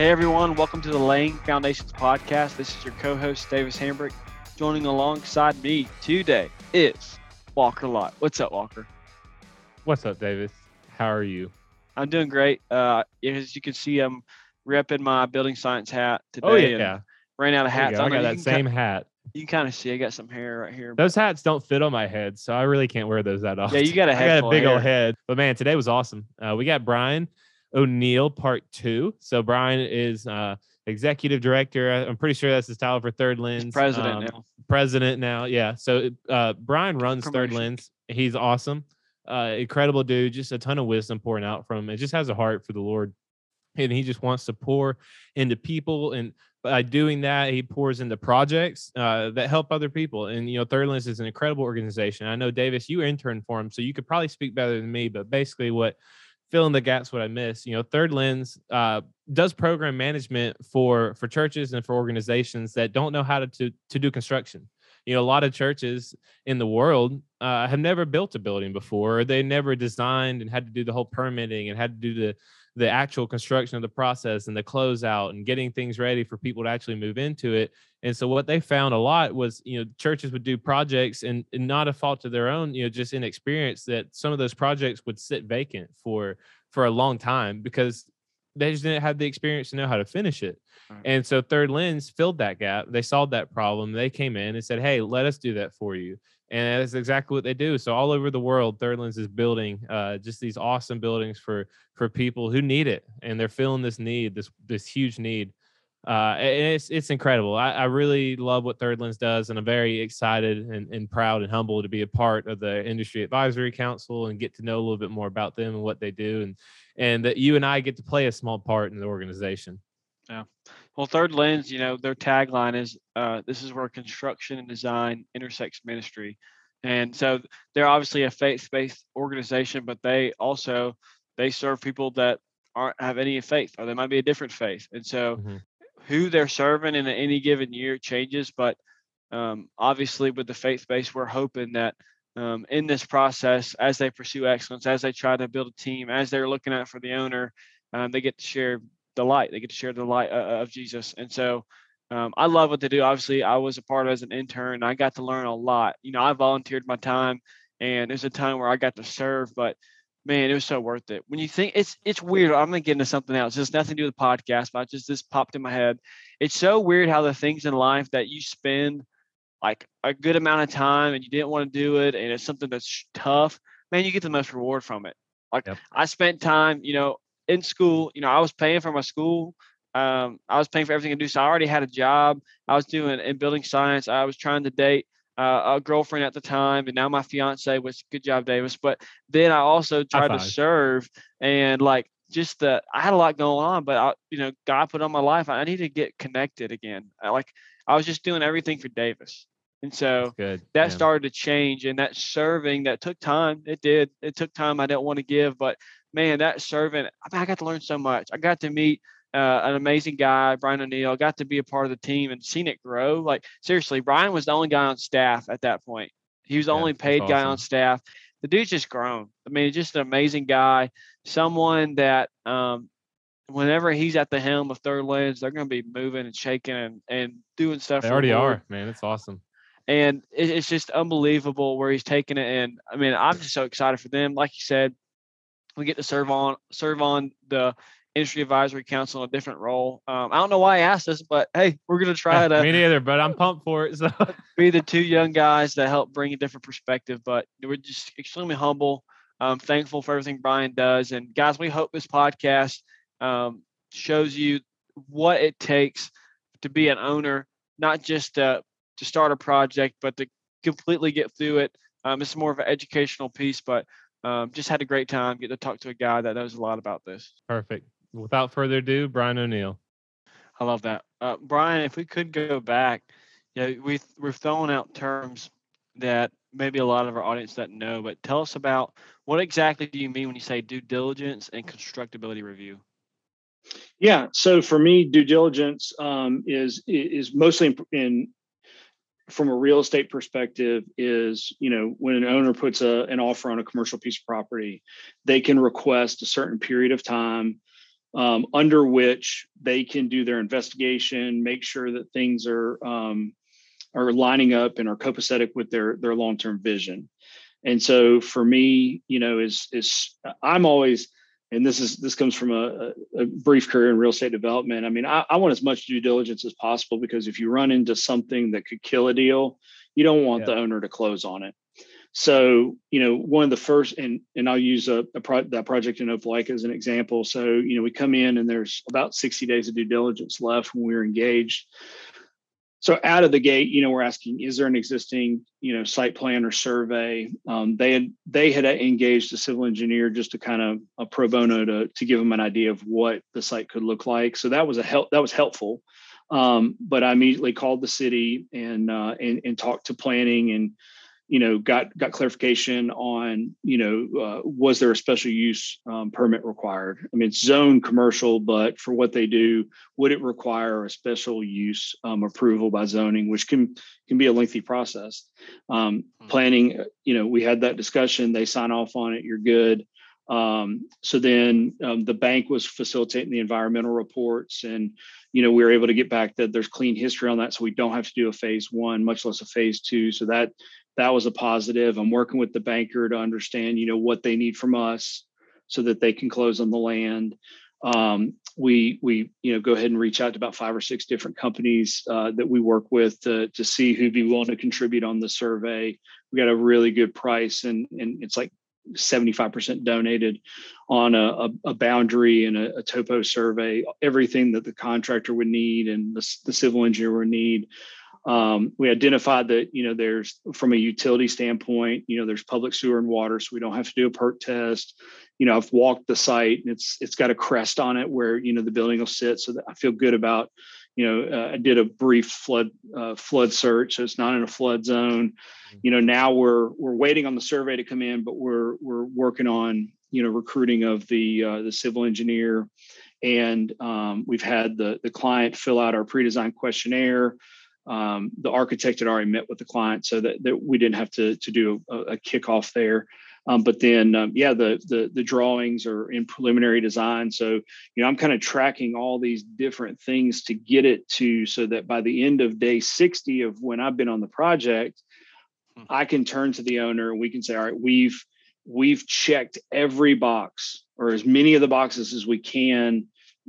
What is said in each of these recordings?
Hey everyone, welcome to the Laying Foundations podcast. This is your co-host Davis Hambrick. Joining alongside me today is Walker Lott. What's up, Walker? What's up, Davis? How are you? I'm doing great. Uh, as you can see, I'm repping my building science hat today. Oh yeah, ran out of hats. I got that same hat. You can kind of see I got some hair right here. Those hats don't fit on my head, so I really can't wear those that often. Yeah, you got a head. I got a big old head. But man, today was awesome. Uh, we got Brian O'Neil part two. So Brian is uh, executive director. I'm pretty sure that's his title for Third Lens. He's president um, now. President now, yeah. So uh, Brian runs Promotion. Third Lens. He's awesome, uh, incredible dude. Just a ton of wisdom pouring out from him. It just has a heart for the Lord, and he just wants to pour into people. And by doing that, he pours into projects uh, that help other people. And you know, Third Lens is an incredible organization. I know Davis, you interned for him, so you could probably speak better than me. But basically, what fill in the gaps what I miss. You know, Third Lens uh, does program management for for churches and for organizations that don't know how to to, to do construction. You know, a lot of churches in the world uh, have never built a building before, or they never designed and had to do the whole permitting and had to do the the actual construction of the process and the closeout and getting things ready for people to actually move into it. And so what they found a lot was, you know, churches would do projects and, and not a fault of their own, you know, just inexperience that some of those projects would sit vacant for for a long time because they just didn't have the experience to know how to finish it. Right. And so Third Lens filled that gap. They solved that problem. They came in and said, "Hey, let us do that for you." And that's exactly what they do. So all over the world, Third Lens is building uh, just these awesome buildings for for people who need it, and they're filling this need, this this huge need. Uh, it's it's incredible. I, I really love what Third Lens does, and I'm very excited and, and proud and humble to be a part of the Industry Advisory Council and get to know a little bit more about them and what they do, and and that you and I get to play a small part in the organization. Yeah. Well, Third Lens, you know, their tagline is uh, this is where construction and design intersects ministry. And so they're obviously a faith-based organization, but they also they serve people that aren't have any faith or they might be a different faith. And so mm-hmm. Who they're serving in any given year changes, but um, obviously with the faith base, we're hoping that um, in this process, as they pursue excellence, as they try to build a team, as they're looking out for the owner, um, they get to share the light. They get to share the light uh, of Jesus. And so um, I love what they do. Obviously, I was a part as an intern. I got to learn a lot. You know, I volunteered my time, and there's a time where I got to serve, but man, it was so worth it. When you think it's it's weird. I'm gonna get into something else. It's nothing to do with the podcast, but I just this popped in my head. It's so weird how the things in life that you spend like a good amount of time and you didn't want to do it, and it's something that's tough. Man, you get the most reward from it. Like yep. I spent time, you know, in school, you know, I was paying for my school. Um, I was paying for everything to do. So I already had a job. I was doing in building science. I was trying to date uh, a girlfriend at the time, and now my fiance. Was good job, Davis. But then I also tried to serve and like just the I had a lot going on, but I, you know, God put on my life. I need to get connected again. I, like I was just doing everything for Davis. And so that yeah. started to change and that serving that took time. It did. It took time I didn't want to give, but man, that servant, I, mean, I got to learn so much. I got to meet uh, an amazing guy, Brian O'Neil. Got to be a part of the team and seen it grow. Like seriously, Brian was the only guy on staff at that point. He was the yeah, only paid awesome. guy on staff. The dude's just grown. I mean, just an amazing guy. Someone that um, whenever he's at the helm of Third Lens, they're going to be moving and shaking and, and doing stuff. They already are, man. It's awesome. And it's just unbelievable where he's taking it. And I mean, I'm just so excited for them. Like you said, we get to serve on serve on the industry advisory council in a different role. Um, I don't know why I asked this, but hey, we're gonna try to. Me neither, but I'm pumped for it. So be the two young guys that help bring a different perspective. But we're just extremely humble. Um, thankful for everything Brian does, and guys, we hope this podcast um, shows you what it takes to be an owner, not just to, to start a project, but to completely get through it. Um, it's more of an educational piece, but um, just had a great time. Get to talk to a guy that knows a lot about this. Perfect. Without further ado, Brian O'Neil. I love that, uh, Brian. If we could go back, yeah, we we're throwing out terms that maybe a lot of our audience doesn't know, but tell us about what exactly do you mean when you say due diligence and constructability review? Yeah, so for me, due diligence um, is is mostly in, in from a real estate perspective is you know when an owner puts a, an offer on a commercial piece of property they can request a certain period of time um, under which they can do their investigation, make sure that things are um, are lining up and are copacetic with their their long term vision. And so for me, you know, is is I'm always and this is this comes from a, a, brief career in real estate development. I mean, I, I, want as much due diligence as possible because if you run into something that could kill a deal, you don't want yeah. the owner to close on it. So, you know, one of the first, and and I'll use a, a pro, that project in Opelika as an example. So, you know, we come in and there's about 60 days of due diligence left when we we're engaged. So out of the gate you know we're asking is there an existing you know site plan or survey? Um, they had they had engaged a civil engineer just to kind of a pro bono to, to give them an idea of what the site could look like. So that was a help that was helpful. Um, but i immediately called the city and uh, and, and talked to planning and you know got got clarification on you know uh, was there a special use um, permit required? I mean it's zone commercial but for what they do would it require a special use um, approval by zoning which can can be a lengthy process? Um, hmm. planning uh, you know we had that discussion they sign off on it you're good. Um, so then um, the bank was facilitating the environmental reports and you know we were able to get back that there's clean history on that so we don't have to do a phase one much less a phase two so that that was a positive. I'm working with the banker to understand, you know, what they need from us so that they can close on the land. Um, we we you know go ahead and reach out to about five or six different companies uh, that we work with to to see who'd be willing to contribute on the survey. We got a really good price, and and it's like 75% donated on a, a, boundary and a, a, topo survey, everything that the contractor would need and the, the civil engineer would need um, we identified that you know there's from a utility standpoint, you know there's public sewer and water, so we don't have to do a perc test. You know, I've walked the site and it's it's got a crest on it where you know the building will sit, so that I feel good about. You know, uh, I did a brief flood uh, flood search, so it's not in a flood zone. Mm-hmm. You know, now we're we're waiting on the survey to come in, but we're we're working on you know recruiting of the uh, the civil engineer, and um, we've had the the client fill out our pre-design questionnaire um, the architect had already met with the client so that, that we didn't have to, to do a, a kickoff there. Um, but then, um, yeah, the, the the drawings are in preliminary design. So, you know, I'm kind of tracking all these different things to get it to so that by the end of day 60 of when I've been on the project, hmm. I can turn to the owner and we can say, all right, we've we've checked every box or as many of the boxes as we can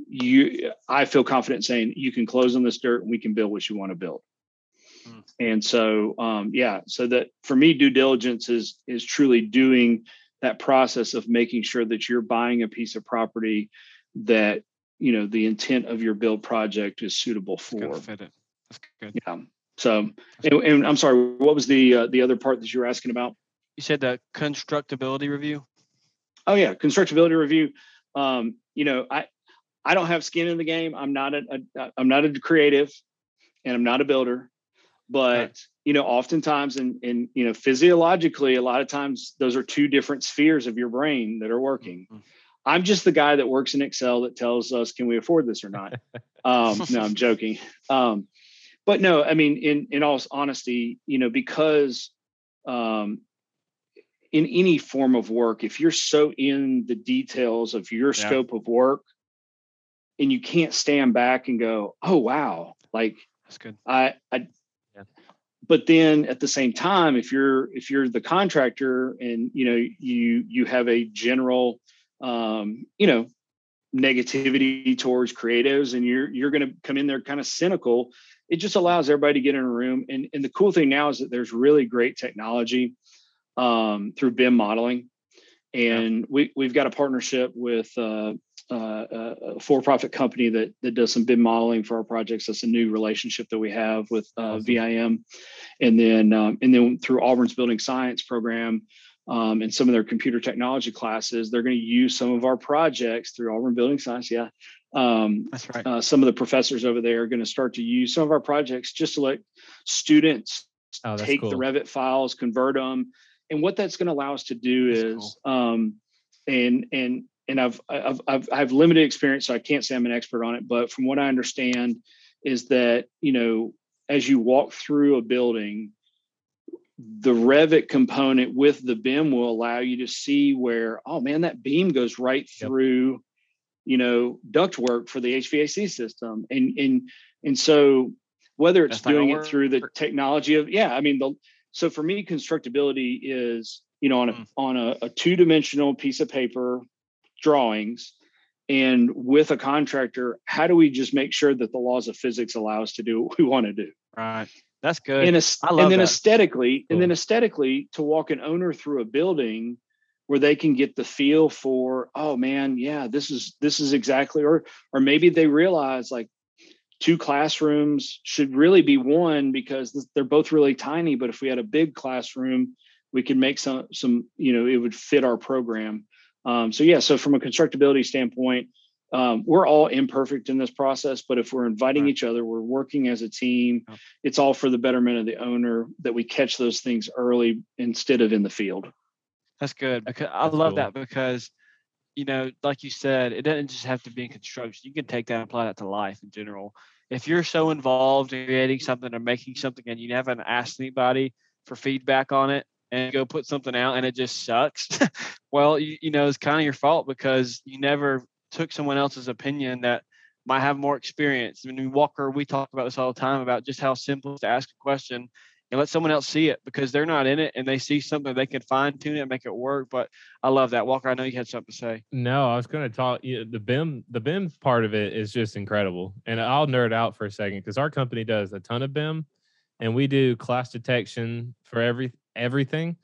you I feel confident saying you can close on this dirt and we can build what you want to build. Mm. And so um, yeah, so that for me, due diligence is is truly doing that process of making sure that you're buying a piece of property that you know the intent of your build project is suitable for. Fit it. That's good. Yeah. So, and, and, I'm sorry, what was the uh, the other part that you were asking about? You said the constructability review. Oh yeah, constructability review. Um, you know, I I don't have skin in the game. I'm not a, a I'm not a creative, and I'm not a builder. But right. you know, oftentimes, and and you know, physiologically, a lot of times those are two different spheres of your brain that are working. Mm-hmm. I'm just the guy that works in Excel that tells us can we afford this or not. um, no, I'm joking. Um, but no, I mean, in in all honesty, you know, because um, in any form of work, if you're so in the details of your yeah. scope of work, and you can't stand back and go, "Oh wow!" Like that's good. I, I. Yeah. But then at the same time, if you're if you're the contractor and you know you you have a general, um, you know, negativity towards creatives, and you're you're going to come in there kind of cynical. It just allows everybody to get in a room. And and the cool thing now is that there's really great technology um, through BIM modeling and we we've got a partnership with uh, uh, a for-profit company that that does some BIM modeling for our projects. That's a new relationship that we have with uh, VIM, and then um, and then through Auburn's Building Science program. Um, and some of their computer technology classes, they're going to use some of our projects through Auburn Building Science. Yeah, um, that's right. Uh, some of the professors over there are going to start to use some of our projects just to let students oh, take cool. the Revit files, convert them, and what that's going to allow us to do that's is, cool. um, and and and I've, I've I've I've limited experience, so I can't say I'm an expert on it. But from what I understand, is that you know as you walk through a building, the Revit component with the BIM will allow you to see where oh man that beam goes right through you know, duct work for the HVAC system. And and and so whether it's doing it through the technology of yeah, I mean the so for me, constructability is, you know, on a mm. on a, a two-dimensional piece of paper drawings and with a contractor, how do we just make sure that the laws of physics allow us to do what we want to do? Right. That's good. And, and then that. aesthetically, cool. and then aesthetically, to walk an owner through a building where they can get the feel for, oh man, yeah, this is this is exactly, or or maybe they realize like two classrooms should really be one because they're both really tiny. But if we had a big classroom, we could make some some, you know, it would fit our program. Um, so yeah, so from a constructability standpoint, um, we're all imperfect in this process, but if we're inviting right. each other, we're working as a team. It's all for the betterment of the owner that we catch those things early instead of in the field. That's good because I That's love cool. that because you know, like you said, it doesn't just have to be in construction. You can take that and apply that to life in general. If you're so involved in creating something or making something and you haven't asked anybody for feedback on it, and go put something out and it just sucks, well, you, you know, it's kind of your fault because you never took someone else's opinion that might have more experience. I mean, Walker, we talk about this all the time about just how simple to ask a question and let someone else see it because they're not in it and they see something they can fine tune it make it work. But I love that. Walker, I know you had something to say. No, I was going to talk. You know, the BIM, the BIM part of it is just incredible. And I'll nerd out for a second because our company does a ton of BIM and we do clash detection for every everything.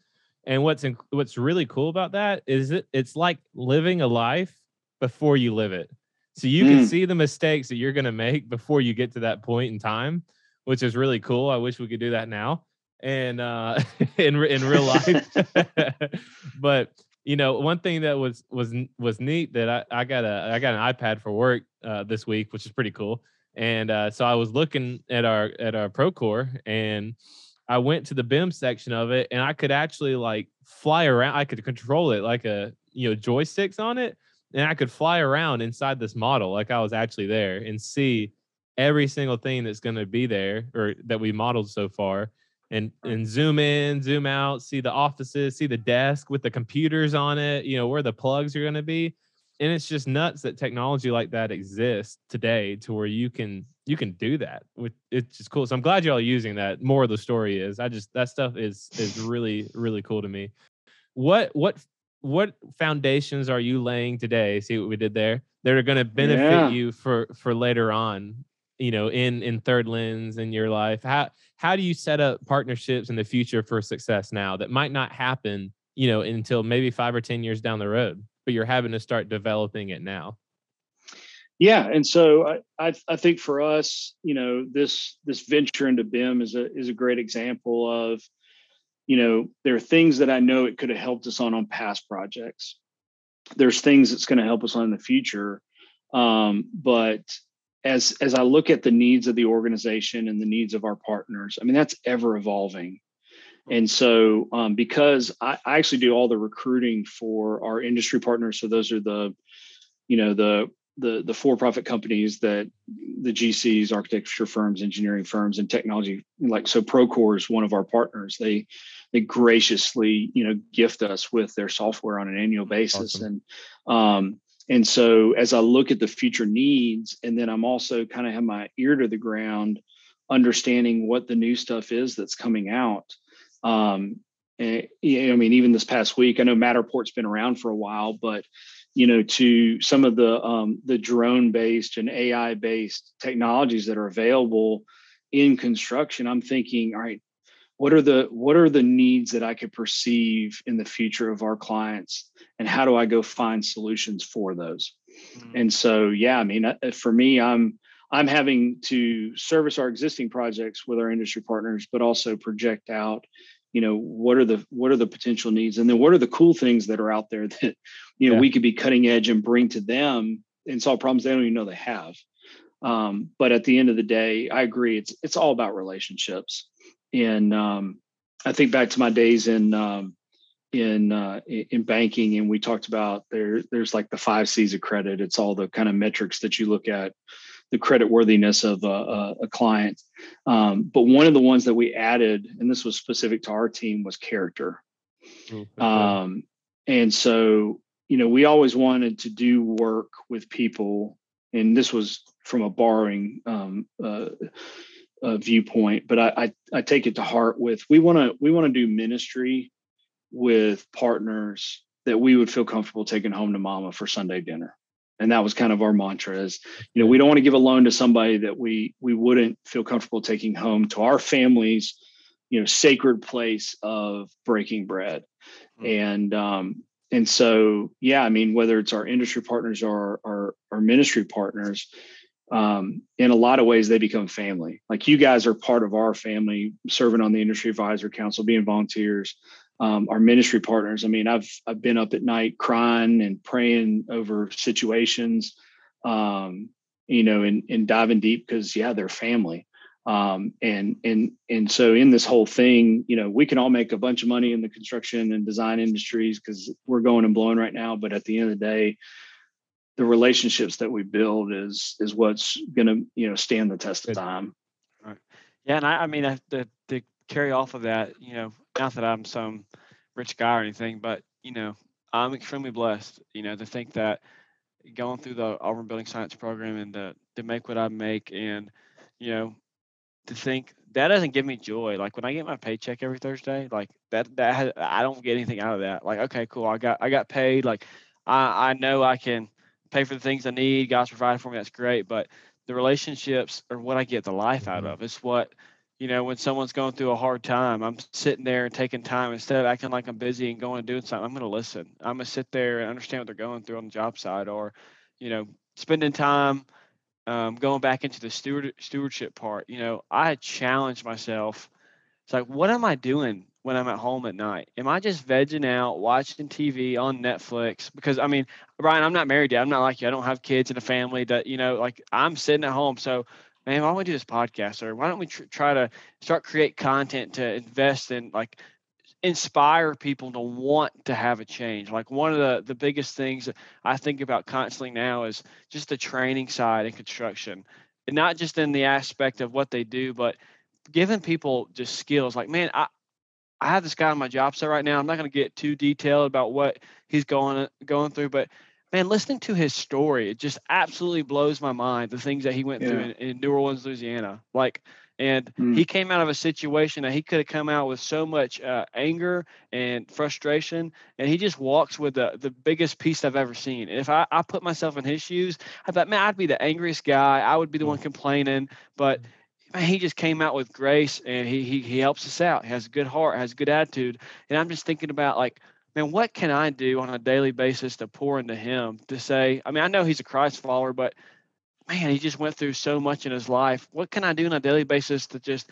And what's in, what's really cool about that is it it's like living a life before you live it. So you mm. can see the mistakes that you're going to make before you get to that point in time, which is really cool. I wish we could do that now and uh in in real life. but you know, one thing that was was was neat that I, I got a I got an iPad for work uh, this week, which is pretty cool. And uh, so I was looking at our at our Procore and I went to the BIM section of it and I could actually like fly around. I could control it like a you know joysticks on it, and I could fly around inside this model like I was actually there and see every single thing that's going to be there or that we modeled so far and and zoom in zoom out see the offices see the desk with the computers on it you know where the plugs are going to be and it's just nuts that technology like that exists today to where you can you can do that it's just cool so i'm glad y'all using that more of the story is i just that stuff is is really really cool to me. What what what foundations are you laying today? See what we did there that are going to benefit yeah. you for for later on you know in in third lens in your life? How how do you set up partnerships in the future for success now that might not happen you know until maybe five or ten years down the road but you're having to start developing it now yeah and so I, I, I think for us you know this this venture into bim is a is a great example of you know there are things that i know it could have helped us on on past projects. There's things that's going to help us on in the future um, but as as i look at the needs of the organization and the needs of our partners i mean that's ever evolving. And so, um, because I, I, actually do all the recruiting for our industry partners, so those are the, you know, the the the for-profit companies that the GCs, architecture firms, engineering firms, and technology like so. Procore is one of our partners. They they graciously, you know, gift us with their software on an annual basis, awesome. and um, and so as I look at the future needs, and then I'm also kind of have my ear to the ground, understanding what the new stuff is that's coming out. Um, and, I mean, even this past week, I know Matterport's been around for a while, but you know, to some of the um, the drone based and AI based technologies that are available in construction, I'm thinking, all right, what are the what are the needs that I could perceive in the future of our clients, and how do I go find solutions for those? Mm-hmm. And so, yeah, I mean, uh, for me, I'm I'm having to service our existing projects with our industry partners, but also project out, you know, what are the what are the potential needs, and then what are the cool things that are out there that, you know, yeah. we could be cutting edge and bring to them and solve problems they don't even know they have. Um, but at the end of the day, I agree. It's it's all about relationships, and um, I think back to my days in um, in uh, in banking, and we talked about there. There's like the five C's of credit. It's all the kind of metrics that you look at the credit worthiness of a, a client. Um, but one of the ones that we added, and this was specific to our team, was character. Mm-hmm. Um, and so you know, we always wanted to do work with people, and this was from a borrowing um, uh, uh, viewpoint, but I, I, I take it to heart with we want to we want to do ministry with partners that we would feel comfortable taking home to mama for Sunday dinner. And that was kind of our mantra is, you know, we don't want to give a loan to somebody that we we wouldn't feel comfortable taking home to our families, you know, sacred place of breaking bread. Mm-hmm. And um, and so yeah, I mean, whether it's our industry partners or our, our ministry partners, um, in a lot of ways they become family. Like you guys are part of our family, serving on the industry advisor council, being volunteers um, our ministry partners. I mean, I've I've been up at night crying and praying over situations, um, you know, and and diving deep because yeah, they're family. Um, and and and so in this whole thing, you know, we can all make a bunch of money in the construction and design industries because we're going and blowing right now. But at the end of the day, the relationships that we build is is what's going to you know stand the test of time. Right. Yeah, and I, I mean, I, the the carry off of that, you know, not that I'm some rich guy or anything, but you know, I'm extremely blessed, you know, to think that going through the Auburn Building Science program and to, to make what I make and, you know, to think that doesn't give me joy. Like when I get my paycheck every Thursday, like that, that has, I don't get anything out of that. Like, okay, cool. I got, I got paid. Like I, I know I can pay for the things I need. God's provided for me. That's great. But the relationships are what I get the life out mm-hmm. of. It's what you know, when someone's going through a hard time, I'm sitting there and taking time instead of acting like I'm busy and going and doing something. I'm going to listen. I'm going to sit there and understand what they're going through on the job side, or, you know, spending time um, going back into the steward stewardship part. You know, I challenge myself. It's like, what am I doing when I'm at home at night? Am I just vegging out, watching TV on Netflix? Because I mean, Brian, I'm not married yet. I'm not like you. I don't have kids and a family that you know. Like I'm sitting at home, so man, why don't we do this podcast? Or why don't we tr- try to start create content to invest in like inspire people to want to have a change. Like one of the the biggest things I think about constantly now is just the training side in construction. And not just in the aspect of what they do, but giving people just skills. Like, man, I I have this guy on my job site right now. I'm not going to get too detailed about what he's going going through, but man, listening to his story, it just absolutely blows my mind. The things that he went yeah. through in, in, New Orleans, Louisiana, like, and mm. he came out of a situation that he could have come out with so much uh, anger and frustration, and he just walks with the the biggest peace I've ever seen. And if I, I put myself in his shoes, I thought, man, I'd be the angriest guy. I would be the one complaining, but. Man, he just came out with grace and he, he he helps us out. He has a good heart, has a good attitude. And I'm just thinking about like man, what can I do on a daily basis to pour into him to say, I mean, I know he's a Christ follower, but man, he just went through so much in his life. What can I do on a daily basis to just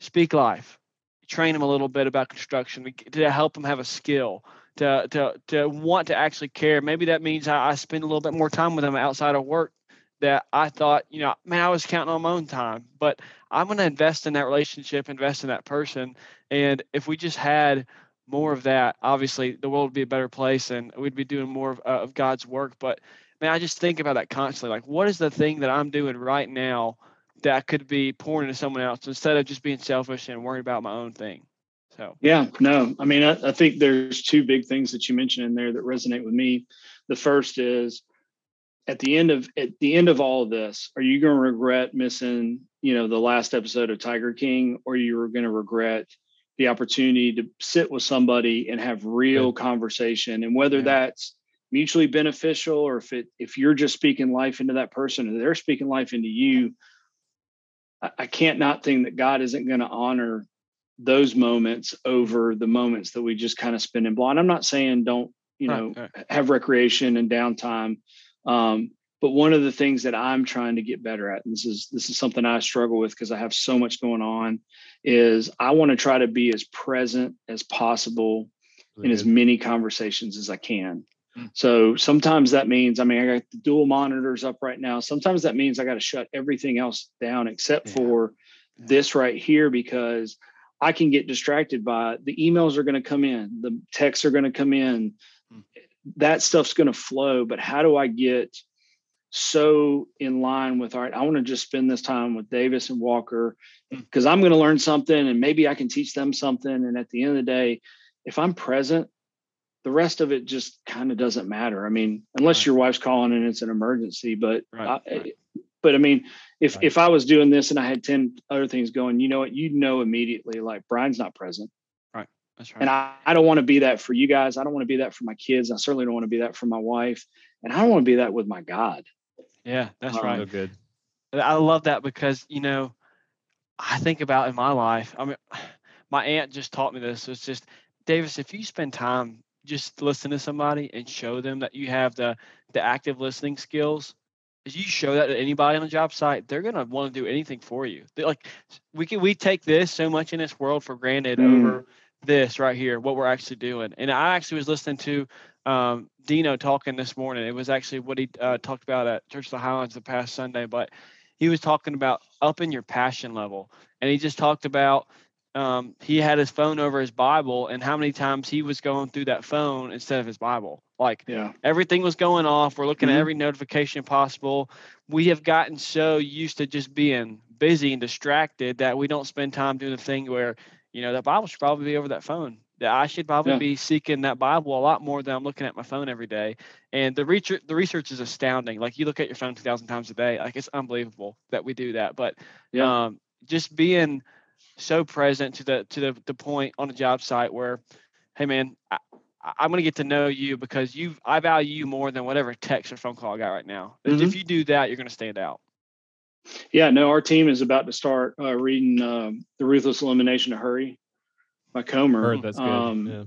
speak life, train him a little bit about construction, to help him have a skill, to to to want to actually care. Maybe that means I, I spend a little bit more time with him outside of work that I thought, you know, man, I was counting on my own time, but I'm going to invest in that relationship, invest in that person. And if we just had more of that, obviously the world would be a better place and we'd be doing more of, uh, of God's work. But man, I just think about that constantly. Like, what is the thing that I'm doing right now that could be pouring into someone else instead of just being selfish and worrying about my own thing? So, yeah, no, I mean, I, I think there's two big things that you mentioned in there that resonate with me. The first is at the end of at the end of all of this, are you going to regret missing, you know, the last episode of Tiger King, or you're going to regret the opportunity to sit with somebody and have real conversation and whether yeah. that's mutually beneficial or if it if you're just speaking life into that person and they're speaking life into you i, I can't not think that god isn't going to honor those moments over the moments that we just kind of spend in blind i'm not saying don't you know right. have recreation and downtime um, but one of the things that i'm trying to get better at and this is this is something i struggle with because i have so much going on is i want to try to be as present as possible in as many conversations as i can mm. so sometimes that means i mean i got the dual monitors up right now sometimes that means i got to shut everything else down except yeah. for yeah. this right here because i can get distracted by the emails are going to come in the texts are going to come in mm. that stuff's going to flow but how do i get so in line with all right, I want to just spend this time with Davis and Walker because hmm. I'm going to learn something and maybe I can teach them something. And at the end of the day, if I'm present, the rest of it just kind of doesn't matter. I mean, unless right. your wife's calling and it's an emergency, but right. I, right. but I mean, if if I was doing this and I had 10 other things going, you know what, you know immediately like Brian's not present. Right. That's right. And I, I don't want to be that for you guys. I don't want to be that for my kids. I certainly don't want to be that for my wife. And I don't want to be that with my God. Yeah, that's right. Good. I love that because, you know, I think about in my life, I mean, my aunt just taught me this. It's just, Davis, if you spend time just listen to somebody and show them that you have the the active listening skills as you show that to anybody on a job site they're going to want to do anything for you They're like we can we take this so much in this world for granted mm. over this right here what we're actually doing and i actually was listening to um, dino talking this morning it was actually what he uh, talked about at church of the highlands the past sunday but he was talking about upping your passion level and he just talked about um, he had his phone over his Bible, and how many times he was going through that phone instead of his Bible. Like, yeah, everything was going off. We're looking mm-hmm. at every notification possible. We have gotten so used to just being busy and distracted that we don't spend time doing the thing where, you know, that Bible should probably be over that phone. That I should probably yeah. be seeking that Bible a lot more than I'm looking at my phone every day. And the research, the research is astounding. Like you look at your phone 2,000 times a day. Like it's unbelievable that we do that. But yeah. um, just being so present to the to the, the point on a job site where, hey man, I, I'm going to get to know you because you I value you more than whatever text or phone call I got right now. Mm-hmm. If you do that, you're going to stand out. Yeah, no, our team is about to start uh, reading um, the Ruthless Elimination of Hurry by Comer. Heard that's good. Um, yeah.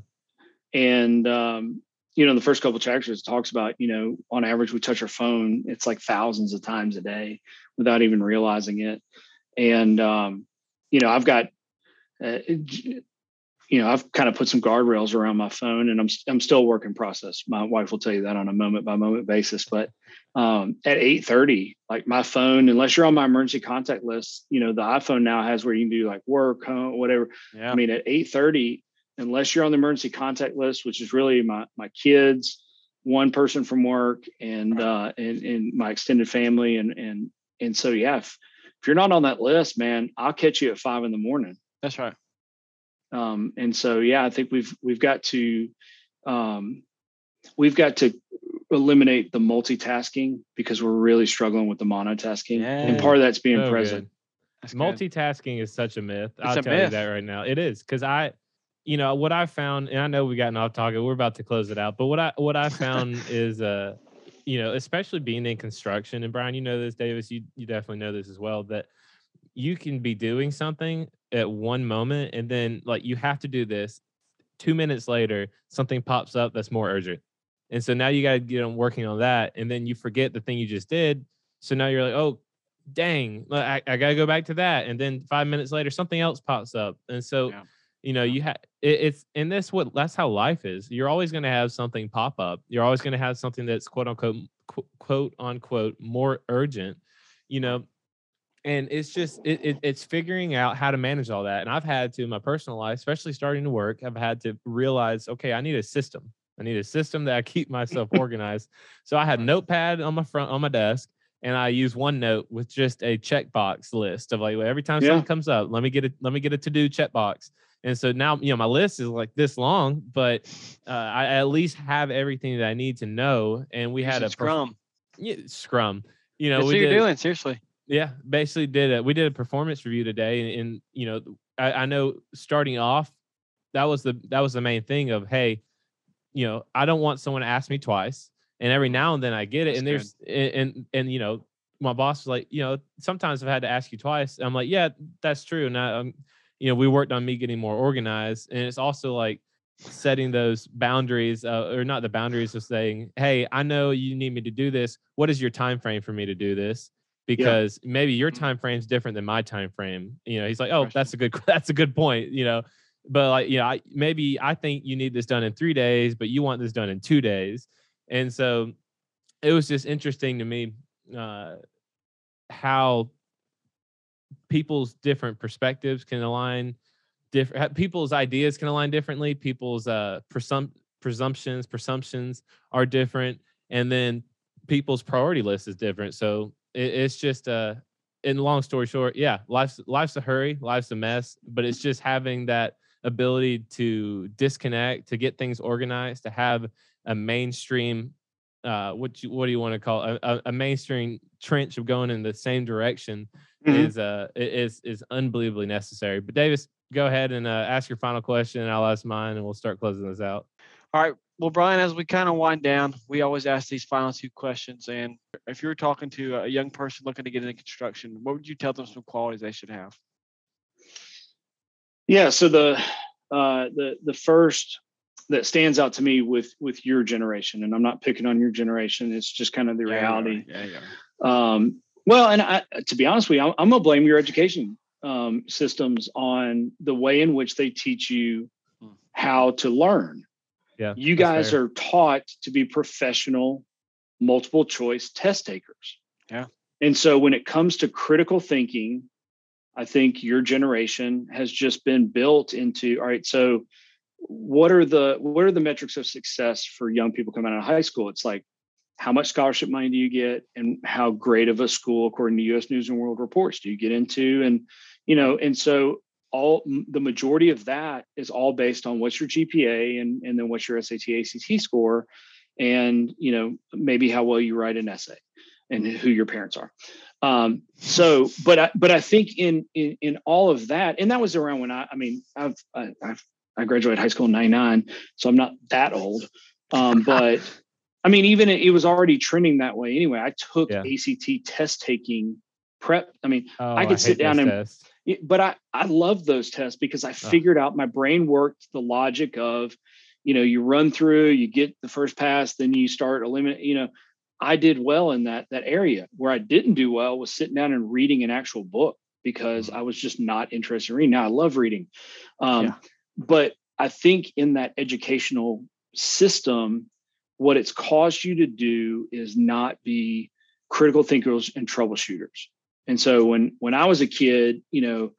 And um, you know, the first couple chapters talks about you know, on average we touch our phone it's like thousands of times a day without even realizing it. And um, you know, I've got, uh, you know, I've kind of put some guardrails around my phone, and I'm I'm still work in process. My wife will tell you that on a moment by moment basis. But um, at 8:30, like my phone, unless you're on my emergency contact list, you know, the iPhone now has where you can do like work, home, whatever. Yeah. I mean, at 8:30, unless you're on the emergency contact list, which is really my my kids, one person from work, and uh, and, and my extended family, and and and so yeah. If, if you're not on that list, man, I'll catch you at five in the morning. That's right. Um, and so, yeah, I think we've we've got to um, we've got to eliminate the multitasking because we're really struggling with the monotasking, yeah. and part of that's being so present. Multitasking is such a myth. It's I'll tell myth. you that right now. It is because I, you know, what I found, and I know we've gotten off topic. We're about to close it out, but what I what I found is uh you know, especially being in construction, and Brian, you know this, Davis, you you definitely know this as well, that you can be doing something at one moment and then like you have to do this. Two minutes later, something pops up that's more urgent. And so now you got to get on working on that. And then you forget the thing you just did. So now you're like, oh, dang, I, I got to go back to that. And then five minutes later, something else pops up. And so yeah you know you have it, it's and this what that's how life is you're always going to have something pop up you're always going to have something that's quote unquote quote unquote more urgent you know and it's just it, it, it's figuring out how to manage all that and i've had to in my personal life especially starting to work i've had to realize okay i need a system i need a system that i keep myself organized so i had notepad on my front on my desk and I use OneNote with just a checkbox list of like every time yeah. something comes up, let me get it, let me get a to do checkbox. And so now, you know, my list is like this long, but uh, I at least have everything that I need to know. And we had a scrum. yeah, scrum. You know, That's we what did, you're doing seriously. Yeah, basically did it. We did a performance review today, and, and you know, I, I know starting off, that was the that was the main thing of hey, you know, I don't want someone to ask me twice, and every now and then I get it, That's and there's and, and and you know, my boss was like, you know, sometimes I've had to ask you twice. I'm like, yeah, that's true. And I, um, you know, we worked on me getting more organized, and it's also like setting those boundaries, uh, or not the boundaries of saying, "Hey, I know you need me to do this. What is your time frame for me to do this?" Because yeah. maybe your mm-hmm. time frame is different than my time frame. You know, he's like, "Oh, that's a good that's a good point." You know, but like, you know, I, maybe I think you need this done in three days, but you want this done in two days, and so it was just interesting to me uh, how people's different perspectives can align different people's ideas can align differently people's uh presum- presumptions presumptions are different and then people's priority list is different so it, it's just uh in long story short yeah life's life's a hurry life's a mess but it's just having that ability to disconnect, to get things organized, to have a mainstream uh, what you what do you want to call it? a, a mainstream trench of going in the same direction mm-hmm. is uh is is unbelievably necessary. But Davis, go ahead and uh, ask your final question, and I'll ask mine, and we'll start closing this out. All right. Well, Brian, as we kind of wind down, we always ask these final two questions. And if you were talking to a young person looking to get into construction, what would you tell them some qualities they should have? Yeah. So the uh, the the first that stands out to me with with your generation, and I'm not picking on your generation. It's just kind of the yeah, reality. Yeah, yeah. Um, well, and I, to be honest with you, I'm, I'm gonna blame your education um, systems on the way in which they teach you hmm. how to learn. Yeah, you guys fair. are taught to be professional, multiple choice test takers. Yeah. And so when it comes to critical thinking, I think your generation has just been built into all right. So what are the what are the metrics of success for young people coming out of high school? It's like how much scholarship money do you get and how great of a school according to US News and World Reports do you get into and you know and so all the majority of that is all based on what's your GPA and and then what's your SAT ACT score and you know maybe how well you write an essay and who your parents are um, so but I, but I think in in in all of that and that was around when I I mean I've I, I've I graduated high school in 99, so I'm not that old. Um, but I mean, even it, it, was already trending that way anyway. I took yeah. ACT test taking prep. I mean, oh, I could I sit down and, but I, I love those tests because I figured oh. out my brain worked the logic of, you know, you run through, you get the first pass, then you start eliminate, you know, I did well in that, that area where I didn't do well was sitting down and reading an actual book because mm-hmm. I was just not interested in reading. Now I love reading. Um, yeah but I think in that educational system, what it's caused you to do is not be critical thinkers and troubleshooters. And so when when I was a kid, you know,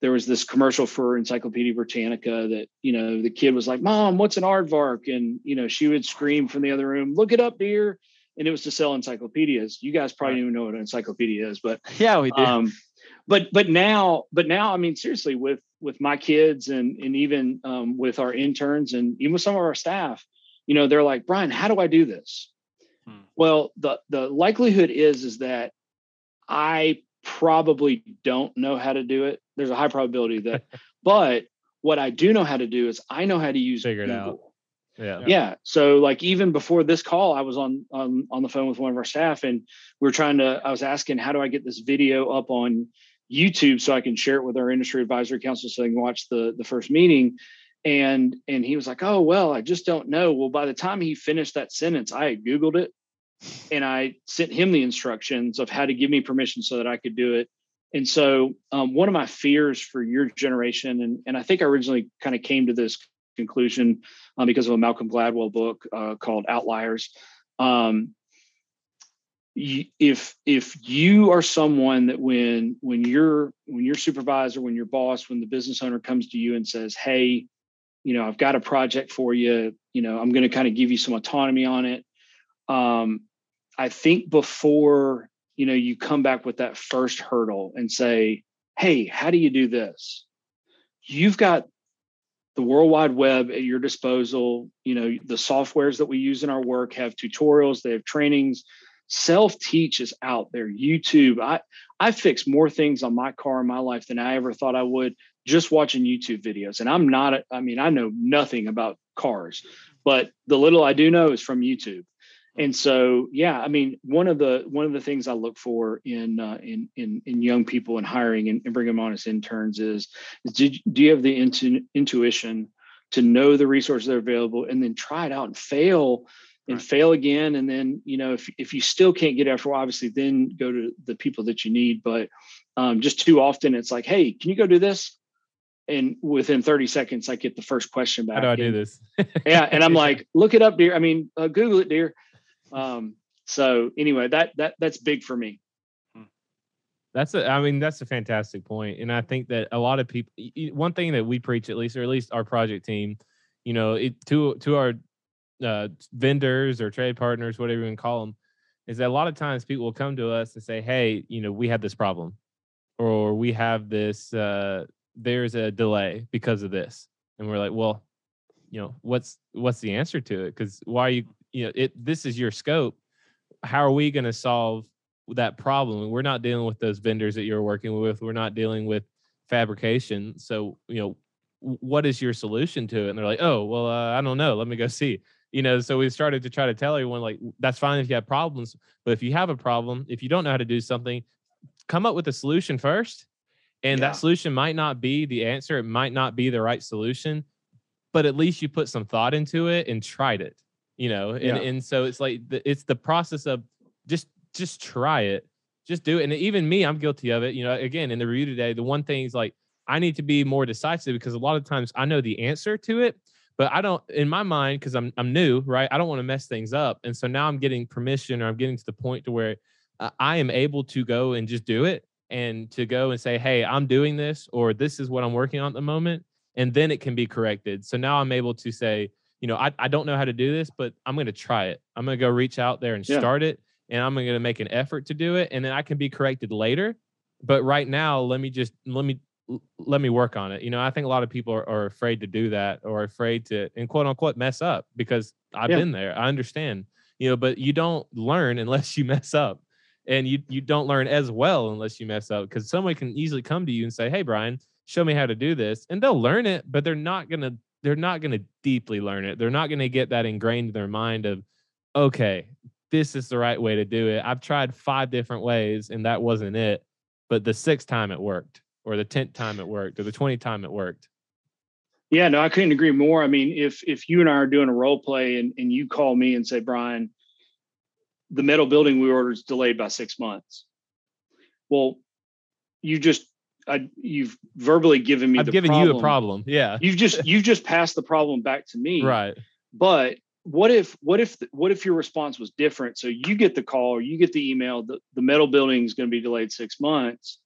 there was this commercial for Encyclopedia Britannica that, you know, the kid was like, Mom, what's an aardvark? And, you know, she would scream from the other room, look it up, dear. And it was to sell encyclopedias. You guys probably don't know what an encyclopedia is, but yeah, we do. Um, but but now, but now, I mean, seriously, with with my kids and and even um, with our interns and even with some of our staff you know they're like brian how do i do this hmm. well the the likelihood is is that i probably don't know how to do it. There's a high probability that but what i do know how to do is i know how to use figure it out. Yeah. Yeah. So like even before this call i was on on on the phone with one of our staff and we are trying to i was asking how do i get this video up on YouTube so I can share it with our industry advisory council so they can watch the the first meeting. And and he was like, Oh, well, I just don't know. Well, by the time he finished that sentence, I had Googled it and I sent him the instructions of how to give me permission so that I could do it. And so um, one of my fears for your generation, and, and I think I originally kind of came to this conclusion um, because of a Malcolm Gladwell book uh, called Outliers. Um, if if you are someone that when when your when your supervisor when your boss when the business owner comes to you and says hey you know i've got a project for you you know i'm going to kind of give you some autonomy on it um, i think before you know you come back with that first hurdle and say hey how do you do this? You've got the world wide web at your disposal you know the softwares that we use in our work have tutorials they have trainings. Self teach is out there. Youtube i i fix more things on my car in my life than i ever thought i would just watching youtube videos. And i'm not i mean i know nothing about cars but the little i do know is from youtube and so yeah i mean one of the one of the things i look for in uh, in, in in young people and hiring and, and bring them on as interns is, is do, do you have the intu- intuition to know the resources that are available and then try it out and fail and right. fail again? And then you know if, if you still can't get after obviously then go to the people that you need. But um, just too often it's like hey can you go do this? And within 30 seconds i get the first question back how do i and, do this? Yeah and i'm like look it up dear. I mean uh, google it dear um, so anyway that that that's big for me hmm. that's a i mean that's a fantastic point and i think that a lot of people one thing that we preach at least or at least our project team you know it to to our uh, vendors or trade partners, whatever you to call them, is that a lot of times people will come to us and say, "Hey, you know, we have this problem, or we have this. Uh, there's a delay because of this." And we're like, well, you know, what's what's the answer to it? Because why are you, you know, it this is your scope. How are we going to solve that problem? We're not dealing with those vendors that you're working with. We're not dealing with fabrication. So, you know, what is your solution to it? And they're like, oh, well, uh, I don't know. Let me go see. You know, so we started to try to tell everyone, like, that's fine if you have problems, but if you have a problem, if you don't know how to do something, come up with a solution first. And yeah. that solution might not be the answer. It might not be the right solution, but at least you put some thought into it and tried it. You know, and, yeah. and so it's like the, it's the process of just just try it, just do it. And even me, I'm guilty of it. You know, again in the review today, the one thing is like I need to be more decisive because a lot of times I know the answer to it, but I don't in my mind because I'm I'm new, right? I don't want to mess things up, and so now I'm getting permission or I'm getting to the point to where uh, I am able to go and just do it and to go and say, hey, I'm doing this or this is what I'm working on at the moment, and then it can be corrected. So now I'm able to say, you know, I, I don't know how to do this, but I'm going to try it. I'm going to go reach out there and yeah. start it, and I'm going to make an effort to do it, and then I can be corrected later. But right now, let me just let me let me work on it. You know, I think a lot of people are, are afraid to do that or afraid to, and quote unquote, mess up because I've yeah. been there. I understand, you know, but you don't learn unless you mess up. And you, you don't learn as well unless you mess up because someone can easily come to you and say, Hey, Brian, show me how to do this. And they'll learn it, but they're not going to, they're not going to deeply learn it. They're not going to get that ingrained in their mind of, okay, this is the right way to do it. I've tried five different ways and that wasn't it. But the sixth time it worked or the 10th time it worked or the 20th time it worked. Yeah, no, I couldn't agree more. I mean, if if you and I are doing a role play and, and you call me and say, Brian, the metal building we ordered is delayed by six months. Well, you just I, you've verbally given me. I've given problem. you a problem. Yeah, you've just you've just passed the problem back to me. Right. But what if what if what if your response was different? So you get the call or you get the email that the metal building is going to be delayed six months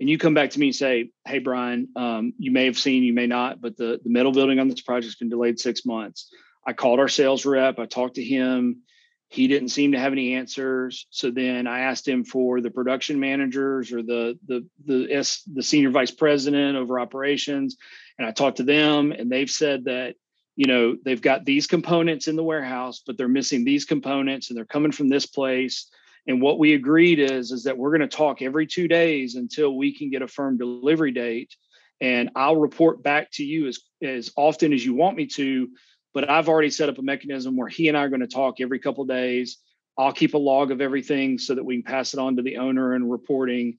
and you come back to me and say, "Hey, Brian, um, you may have seen, you may not, but the the metal building on this project has been delayed six months." I called our sales rep. I talked to him. He didn't seem to have any answers. So then I asked him for the production managers or the the the S the senior vice president over operations, and I talked to them, and they've said that you know they've got these components in the warehouse, but they're missing these components, and they're coming from this place. And what we agreed is is that we're going to talk every two days until we can get a firm delivery date. And i'll report back to you as as often as you want me to but i've already set up a mechanism where he and i are going to talk every couple of days. I'll keep a log of everything so that we can pass it on to the owner and reporting.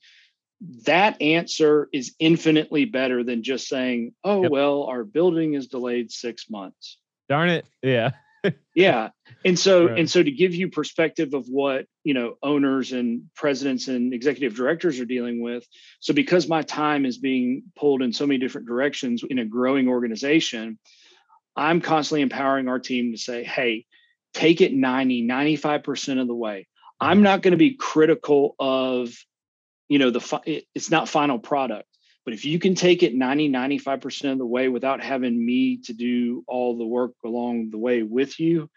That answer is infinitely better than just saying oh yep. well our building is delayed six months. Darn it. Yeah. Yeah. And so right. and so to give you perspective of what you know owners and presidents and executive directors are dealing with so because my time is being pulled in so many different directions in a growing organization i'm constantly empowering our team to say hey take it 90 95% of the way i'm not going to be critical of you know the it's not final product but if you can take it 90, 95% of the way without having me to do all the work along the way with you,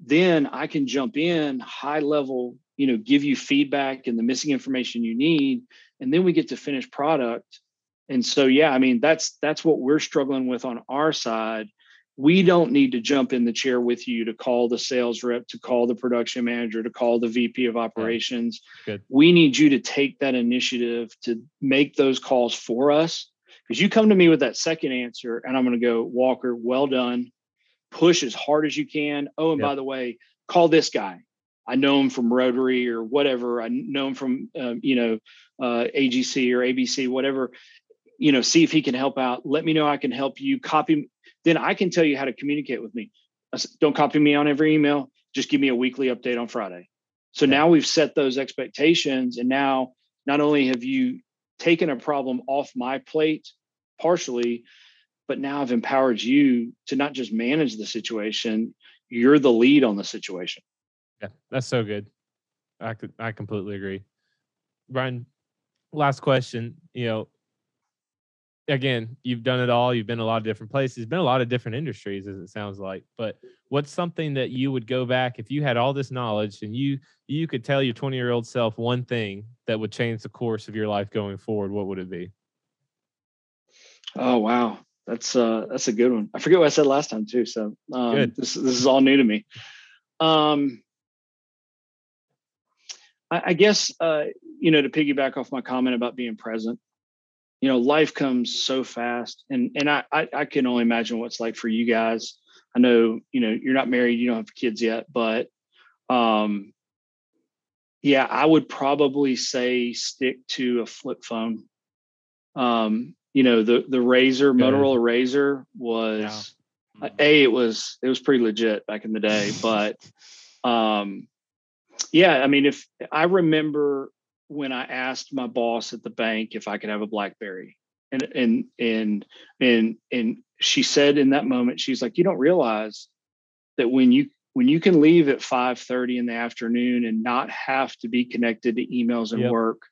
then I can jump in high level, you know, give you feedback and the missing information you need. And then we get to finish product. And so, yeah, I mean, that's that's what we're struggling with on our side we don't need to jump in the chair with you to call the sales rep, to call the production manager, to call the VP of operations. Good. We need you to take that initiative to make those calls for us. Because you come to me with that second answer, and I'm going to go, Walker, well done. Push as hard as you can. Oh, and yep. by the way, call this guy. I know him from Rotary or whatever. I know him from, um, you know, uh, AGC or ABC, whatever. You know, see if he can help out. Let me know I can help you. Copy then I can tell you how to communicate with me. Don't copy me on every email. Just give me a weekly update on Friday. So now we've set those expectations. And now not only have you taken a problem off my plate partially, but now I've empowered you to not just manage the situation, you're the lead on the situation. Yeah, that's so good. I could I completely agree. Brian, last question. You know, again, you've done it all. You've been a lot of different places, been a lot of different industries, as it sounds like. But what's something that you would go back if you had all this knowledge and you you could tell your 20 year old self one thing that would change the course of your life going forward? What would it be? Oh wow. That's uh that's a good one. I forget what I said last time too. So um, Good. this this is all new to me. Um, I, I guess uh, you know to piggyback off my comment about being present. You know, life comes so fast, and and I, I I can only imagine what it's like for you guys. I know you know you're not married, you don't have kids yet, but um, yeah, I would probably say stick to a flip phone. Um, you know, the the RAZR, Good. Motorola RAZR was Mm-hmm. uh, a it was it was pretty legit back in the day, but um, yeah, I mean, if I remember when I asked my boss at the bank if I could have a BlackBerry, and and and and and she said in that moment, she's like, you don't realize that when you when you can leave at 5:30 in the afternoon and not have to be connected to emails and Yep. work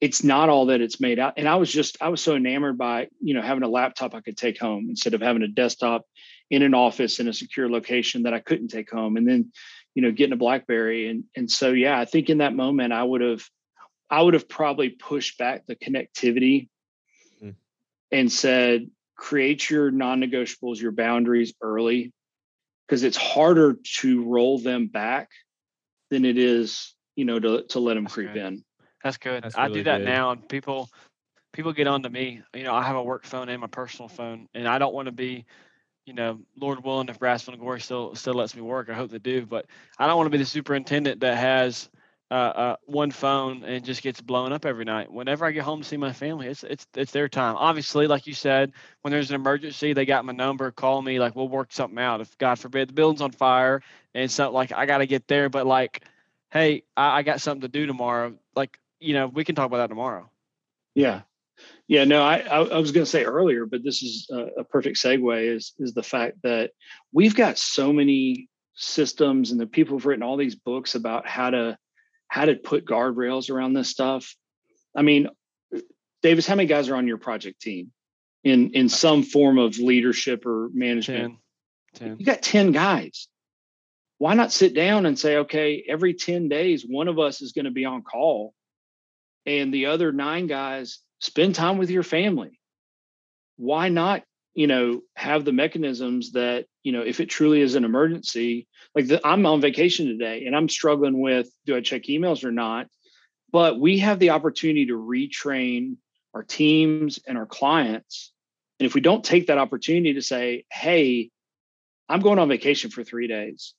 it's not all that it's made out. And i was just i was so enamored by you know having a laptop i could take home instead of having a desktop in an office in a secure location that i couldn't take home and then you know getting a blackberry. And and so yeah i think in that moment i would have i would have probably pushed back the connectivity Mm. and said create your non-negotiables your boundaries early because it's harder to roll them back than it is you know to, to let them That's creep good. in That's good. That's I do that good. now, and people people get on to me. You know, I have a work phone and my personal phone, and I don't want to be, you know, Lord willing, if Brasfield and Gorrie still still lets me work, I hope they do. But I don't want to be the superintendent that has uh, uh, one phone and just gets blown up every night. Whenever I get home to see my family, it's it's it's their time. Obviously, like you said, when there's an emergency, they got my number. Call me. Like we'll work something out. If God forbid the building's on fire and something like I got to get there, but like, hey, I, I got something to do tomorrow. Like you know, we can talk about that tomorrow. Yeah. Yeah, no, I, I, was going to say earlier, but this is a, a perfect segue is, is the fact that we've got so many systems and the people have written all these books about how to, how to put guardrails around this stuff. I mean, Davis, how many guys are on your project team in, in uh, some form of leadership or management? 10, 10. You got 10 guys. Why not sit down and say, okay, every 10 days, one of us is going to be on call and the other nine guys spend time with your family. Why not, you know, have the mechanisms that, you know, if it truly is an emergency, like the, I'm on vacation today and I'm struggling with do I check emails or not? But we have the opportunity to retrain our teams and our clients. And if we don't take that opportunity to say, hey, I'm going on vacation for three days.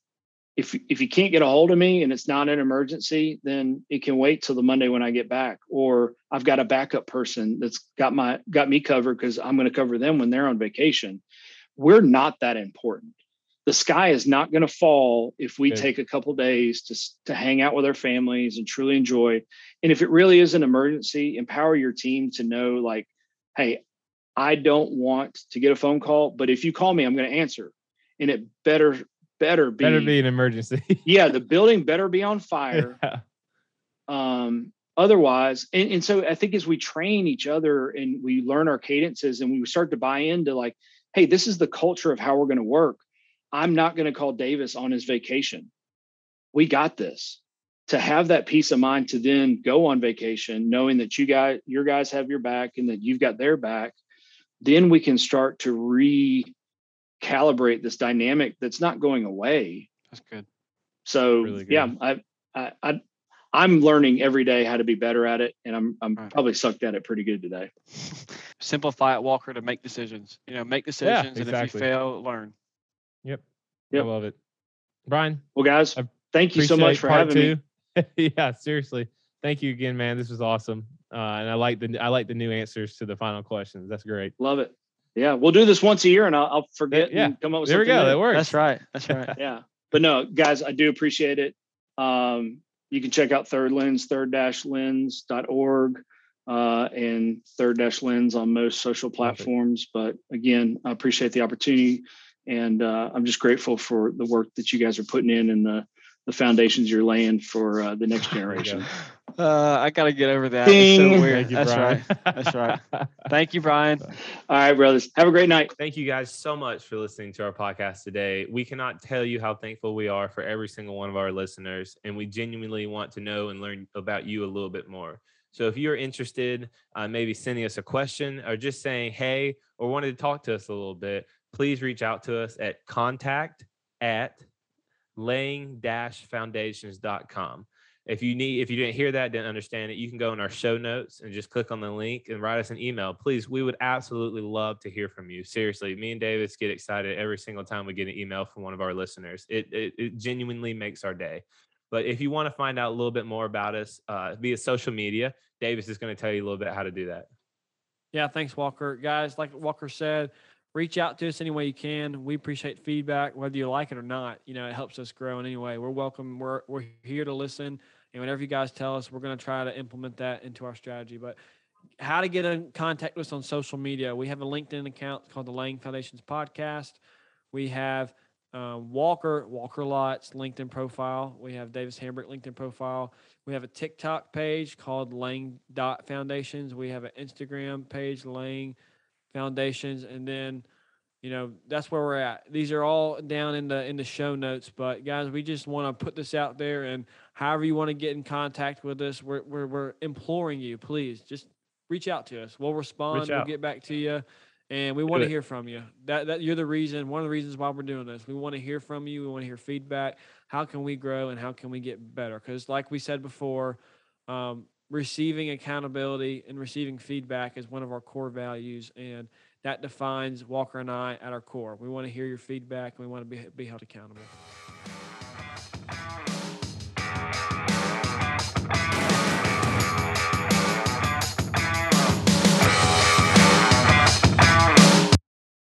If if you can't get a hold of me and it's not an emergency, then it can wait till the Monday when I get back. Or I've got a backup person that's got my got me covered because I'm going to cover them when they're on vacation. We're not that important. The sky is not going to fall if we Good. take a couple days to to hang out with our families and truly enjoy. And if it really is an emergency, empower your team to know like, hey, I don't want to get a phone call, but if you call me, I'm going to answer. And it better better be, Better be an emergency. yeah, the building better be on fire. Yeah. um otherwise and, and so i think as we train each other and we learn our cadences and we start to buy into like hey this is the culture of how we're going to work i'm not going to call davis on his vacation we got this to have that peace of mind to then go on vacation knowing that you guys your guys have your back and that you've got their back then we can start to recalibrate this dynamic that's not going away That's good. so Really good. yeah, I, I I I'm learning every day how to be better at it, and I'm I'm Right. probably sucked at it pretty good today. Simplify it, Walker, to make decisions. You know, make decisions, and if you fail, learn. Yep. Yep. I love it. Brian, Well, guys, I thank you so much for part having me. yeah, seriously. Thank you again, man. This was awesome. Uh, and I like the I like the new answers to the final questions. That's great. Love it. Yeah, we'll do this once a year, and I'll, I'll forget yeah. and come up with There we something. go. new. That works. That's right. That's right. yeah, but no, guys, I do appreciate it. Um, you can check out Third Lens, third-lens.org, uh, and third dash lens on most social Perfect. platforms. But again, I appreciate the opportunity, and uh, I'm just grateful for the work that you guys are putting in and the the foundations you're laying for uh, the next generation. Uh, I gotta get over that. Ding. It's so weird. Thank you, That's Brian. right. That's right. Thank you, Brian. All right, brothers. Have a great night. Thank you guys so much for listening to our podcast today. We cannot tell you how thankful we are for every single one of our listeners, and we genuinely want to know and learn about you a little bit more. So if you're interested, uh, maybe sending us a question or just saying hey or wanted to talk to us a little bit, please reach out to us at contact at laying-foundations.com if you need if you didn't hear that didn't understand it you can go in our show notes and just click on the link and write us an email please we would absolutely love to hear from you seriously me and davis get excited every single time we get an email from one of our listeners it it, it genuinely makes our day but if you want to find out a little bit more about us uh, via social media davis is going to tell you a little bit how to do that yeah thanks walker guys like walker said reach out to us any way you can. We appreciate feedback, whether you like it or not. You know, it helps us grow in any way. We're welcome. We're we're here to listen. And whatever you guys tell us, we're going to try to implement that into our strategy. But how to get in contact with us on social media? We have a LinkedIn account called the Laying Foundations Podcast. We have um, Walker Walker Lots LinkedIn profile. We have Davis Hambrick LinkedIn profile. We have a TikTok page called Laying Dot Foundations. We have an Instagram page Laying Foundations, and then you know that's where we're at these are all down in the in the show notes but guys we just want to put this out there and however you want to get in contact with us we're, we're, we're imploring you please just reach out to us. We'll respond we'll get back to you and we want to hear from you. That, that you're the reason one of the reasons why we're doing this. We want to hear from you we want to hear feedback. How can we grow and how can we get better? Because like we said before um, receiving accountability and receiving feedback is one of our core values and that defines Walker and I at our core. We want to hear your feedback and we want to be, be held accountable.